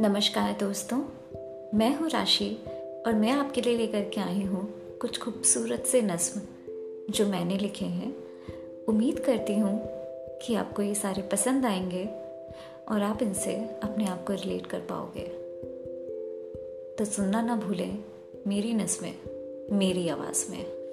नमस्कार दोस्तों, मैं हूँ राशि और मैं आपके लिए लेकर के आई हूँ कुछ खूबसूरत से नज्म जो मैंने लिखे हैं। उम्मीद करती हूँ कि आपको ये सारे पसंद आएँगे और आप इनसे अपने आप को रिलेट कर पाओगे। तो सुनना ना भूलें मेरी नज़में मेरी आवाज़ में।